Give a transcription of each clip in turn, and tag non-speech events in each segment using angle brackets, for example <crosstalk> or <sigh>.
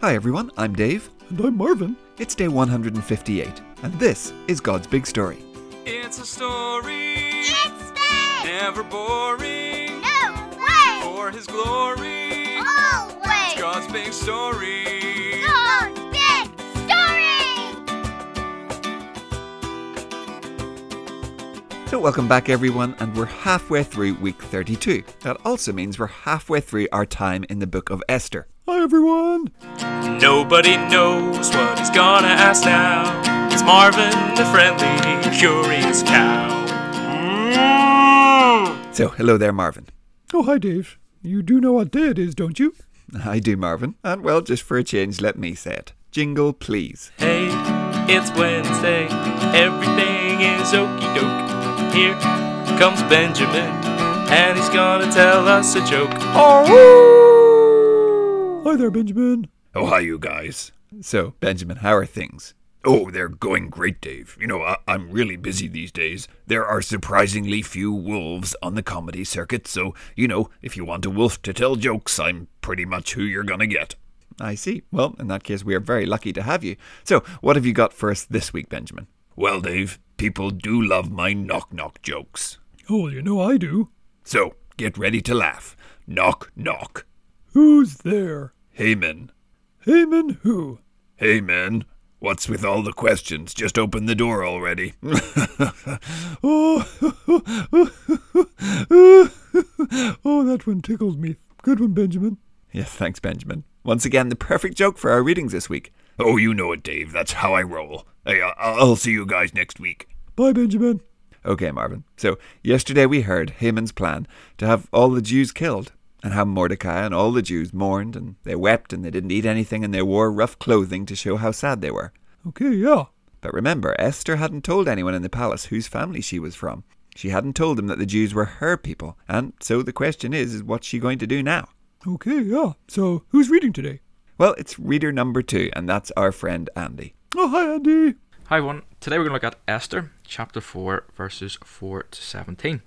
Hi everyone, I'm Dave. And I'm Marvin. It's day 158, and this is God's Big Story. It's a story, It's big! never boring. No way! For His glory, Always! God's big story. God's big story! So, welcome back everyone, and we're halfway through week 32. That also means we're halfway through our time in the book of Esther. Hi, everyone. Nobody knows what he's gonna ask now. It's Marvin, the friendly, curious cow. Mm. So, hello there, Marvin. Oh, hi, Dave. You do know what day it is, don't you? I do, Marvin. And well, just for a change, let me say it. Jingle, please. Hey, it's Wednesday. Everything is okie doke. Here comes Benjamin, and he's gonna tell us a joke. Oh, Hi there, Benjamin. Oh, hi, you guys. So, Benjamin, how are things? Oh, they're going great, Dave. You know, I- I'm really busy these days. There are surprisingly few wolves on the comedy circuit, so, you know, if you want a wolf to tell jokes, I'm pretty much who you're gonna get. I see. Well, in that case, we are very lucky to have you. So, what have you got for us this week, Benjamin? Well, Dave, people do love my knock knock jokes. Oh, well, you know I do. So, get ready to laugh. Knock knock. Who's there? Haman. Haman who? Hey, man. What's with all the questions? Just open the door already. <laughs> Oh, <laughs> oh, that one tickled me. Good one, Benjamin. Yes, thanks, Benjamin. Once again, the perfect joke for our readings this week. oh, you know it, Dave. That's how I roll. Hey, I'll see you guys next week. Bye, Benjamin. Okay, Marvin. So, yesterday we heard Haman's plan to have all the Jews killed, and how Mordecai and all the Jews mourned, and they wept, and they didn't eat anything, and they wore rough clothing to show how sad they were. Okay, yeah. But remember, Esther hadn't told anyone in the palace whose family she was from. She hadn't told them that the Jews were her people, and so the question is, is what's she going to do now? Okay, yeah. So, who's reading today? Well, it's reader number two, and that's our friend Andy. Oh, hi, Andy. Hi everyone. Today we're going to look at Esther, chapter 4, verses 4 to 17.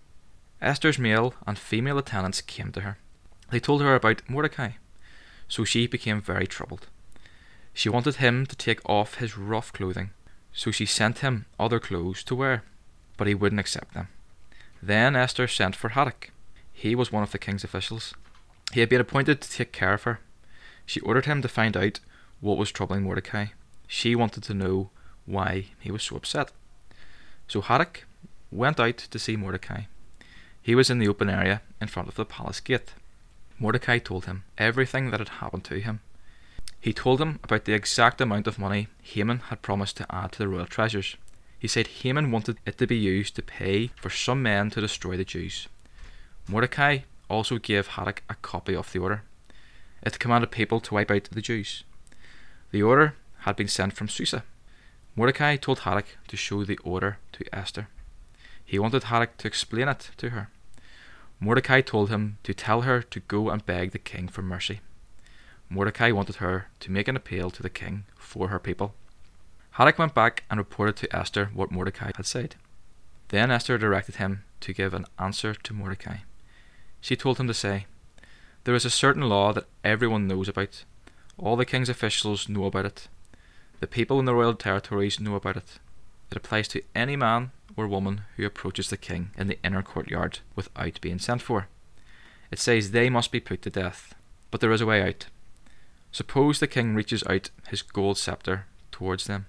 Esther's male and female attendants came to her. They told her about Mordecai, so she became very troubled. She wanted him to take off his rough clothing, so she sent him other clothes to wear, but he wouldn't accept them. Then Esther sent for Hathak. He was one of the king's officials. He had been appointed to take care of her. She ordered him to find out what was troubling Mordecai. She wanted to know why he was so upset. So Hathak went out to see Mordecai. He was in the open area in front of the palace gate. Mordecai told him everything that had happened to him. He told him about the exact amount of money Haman had promised to add to the royal treasures. He said Haman wanted it to be used to pay for some men to destroy the Jews. Mordecai also gave Hathak a copy of the order. It commanded people to wipe out the Jews. The order had been sent from Susa. Mordecai told Hathak to show the order to Esther. He wanted Hathak to explain it to her. Mordecai told him to tell her to go and beg the king for mercy. Mordecai wanted her to make an appeal to the king for her people. Hathak went back and reported to Esther what Mordecai had said. Then Esther directed him to give an answer to Mordecai. She told him to say, There is a certain law that everyone knows about. All the king's officials know about it. The people in the royal territories know about it. It applies to any man or woman who approaches the king in the inner courtyard without being sent for. It says they must be put to death, but there is a way out. Suppose the king reaches out his gold scepter towards them,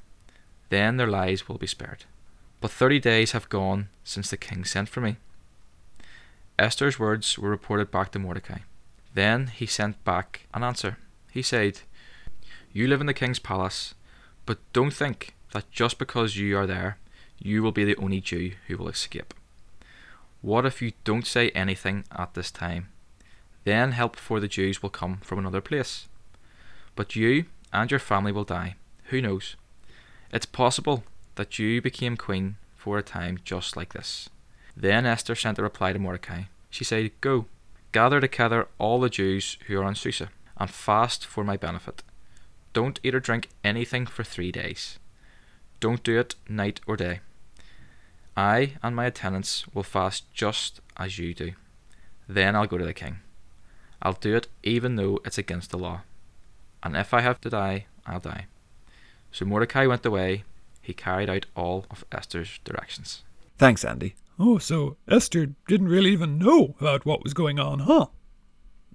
then their lives will be spared. But thirty days have gone since the king sent for me. Esther's words were reported back to Mordecai. Then he sent back an answer. He said, You live in the king's palace, but don't think that just because you are there, you will be the only Jew who will escape. What if you don't say anything at this time? Then help for the Jews will come from another place. But you and your family will die. Who knows? It's possible that you became queen for a time just like this. Then Esther sent a reply to Mordecai. She said, Go, gather together all the Jews who are on Susa, and fast for my benefit. Don't eat or drink anything for three days. Don't do it night or day. I and my attendants will fast just as you do. Then I'll go to the king. I'll do it even though it's against the law. and if I have to die, I'll die. So Mordecai went away. He carried out all of Esther's directions. Thanks, Andy. Oh, so Esther didn't really even know about what was going on, huh?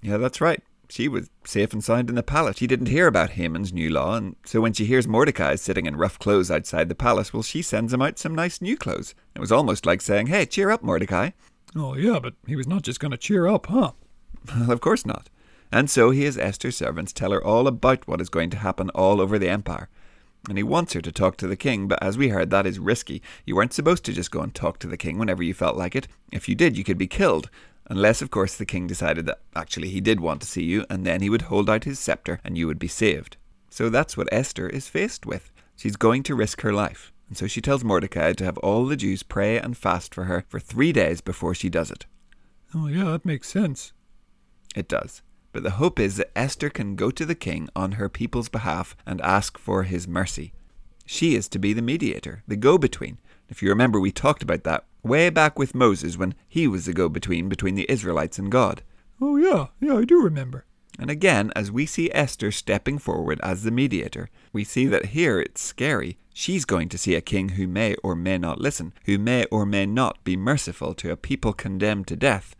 Yeah, that's right. She was safe and sound in the palace. She didn't hear about Haman's new law, and so when she hears Mordecai is sitting in rough clothes outside the palace, well, she sends him out some nice new clothes. It was almost like saying, Hey, cheer up, Mordecai. Oh, yeah, but he was not just going to cheer up, huh? Well, of course not. And so he has Esther's servants tell her all about what is going to happen all over the empire. And he wants her to talk to the king, but as we heard, that is risky. You weren't supposed to just go and talk to the king whenever you felt like it. If you did, you could be killed. Unless, of course, the king decided that actually he did want to see you, and then he would hold out his scepter and you would be saved. So that's what Esther is faced with. She's going to risk her life. And so she tells Mordecai to have all the Jews pray and fast for her for three days before she does it. Oh, yeah, that makes sense. It does. But the hope is that Esther can go to the king on her people's behalf and ask for his mercy. She is to be the mediator, the go between. If you remember, we talked about that way back with Moses when he was the go between between the Israelites and God. Oh, yeah, yeah, I do remember. And again, as we see Esther stepping forward as the mediator, we see that here it's scary. She's going to see a king who may or may not listen, who may or may not be merciful to a people condemned to death.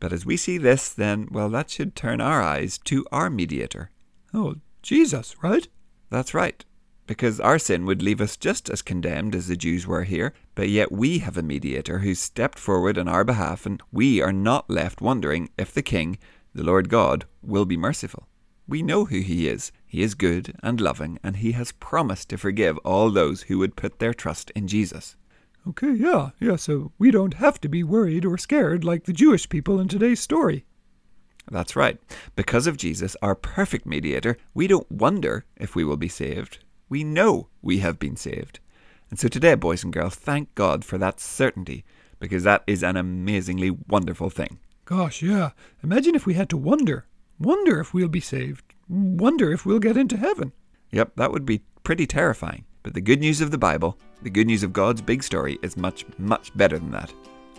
But as we see this, then, well, that should turn our eyes to our mediator. Oh, Jesus, right? That's right. Because our sin would leave us just as condemned as the Jews were here, but yet we have a mediator who stepped forward on our behalf, and we are not left wondering if the King, the Lord God, will be merciful. We know who he is. He is good and loving, and he has promised to forgive all those who would put their trust in Jesus. Okay, yeah, yeah, so we don't have to be worried or scared like the Jewish people in today's story. That's right. Because of Jesus, our perfect mediator, we don't wonder if we will be saved. We know we have been saved. And so today, boys and girls, thank God for that certainty, because that is an amazingly wonderful thing. Gosh, yeah. Imagine if we had to wonder. Wonder if we'll be saved. Wonder if we'll get into heaven. Yep, that would be pretty terrifying. But the good news of the Bible, the good news of God's big story, is much, much better than that.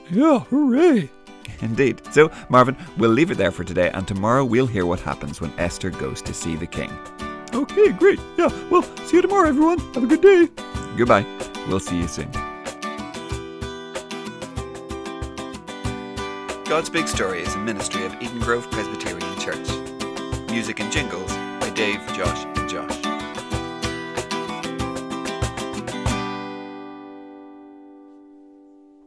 Yeah, hooray. <laughs> Indeed. So, Marvin, we'll leave it there for today, and tomorrow we'll hear what happens when Esther goes to see the king. Okay, great. Yeah, well, see you tomorrow, everyone. Have a good day. Goodbye. We'll see you soon. God's Big Story is a ministry of Eden Grove Presbyterian Church. Music and jingles by Dave, Josh, and Josh.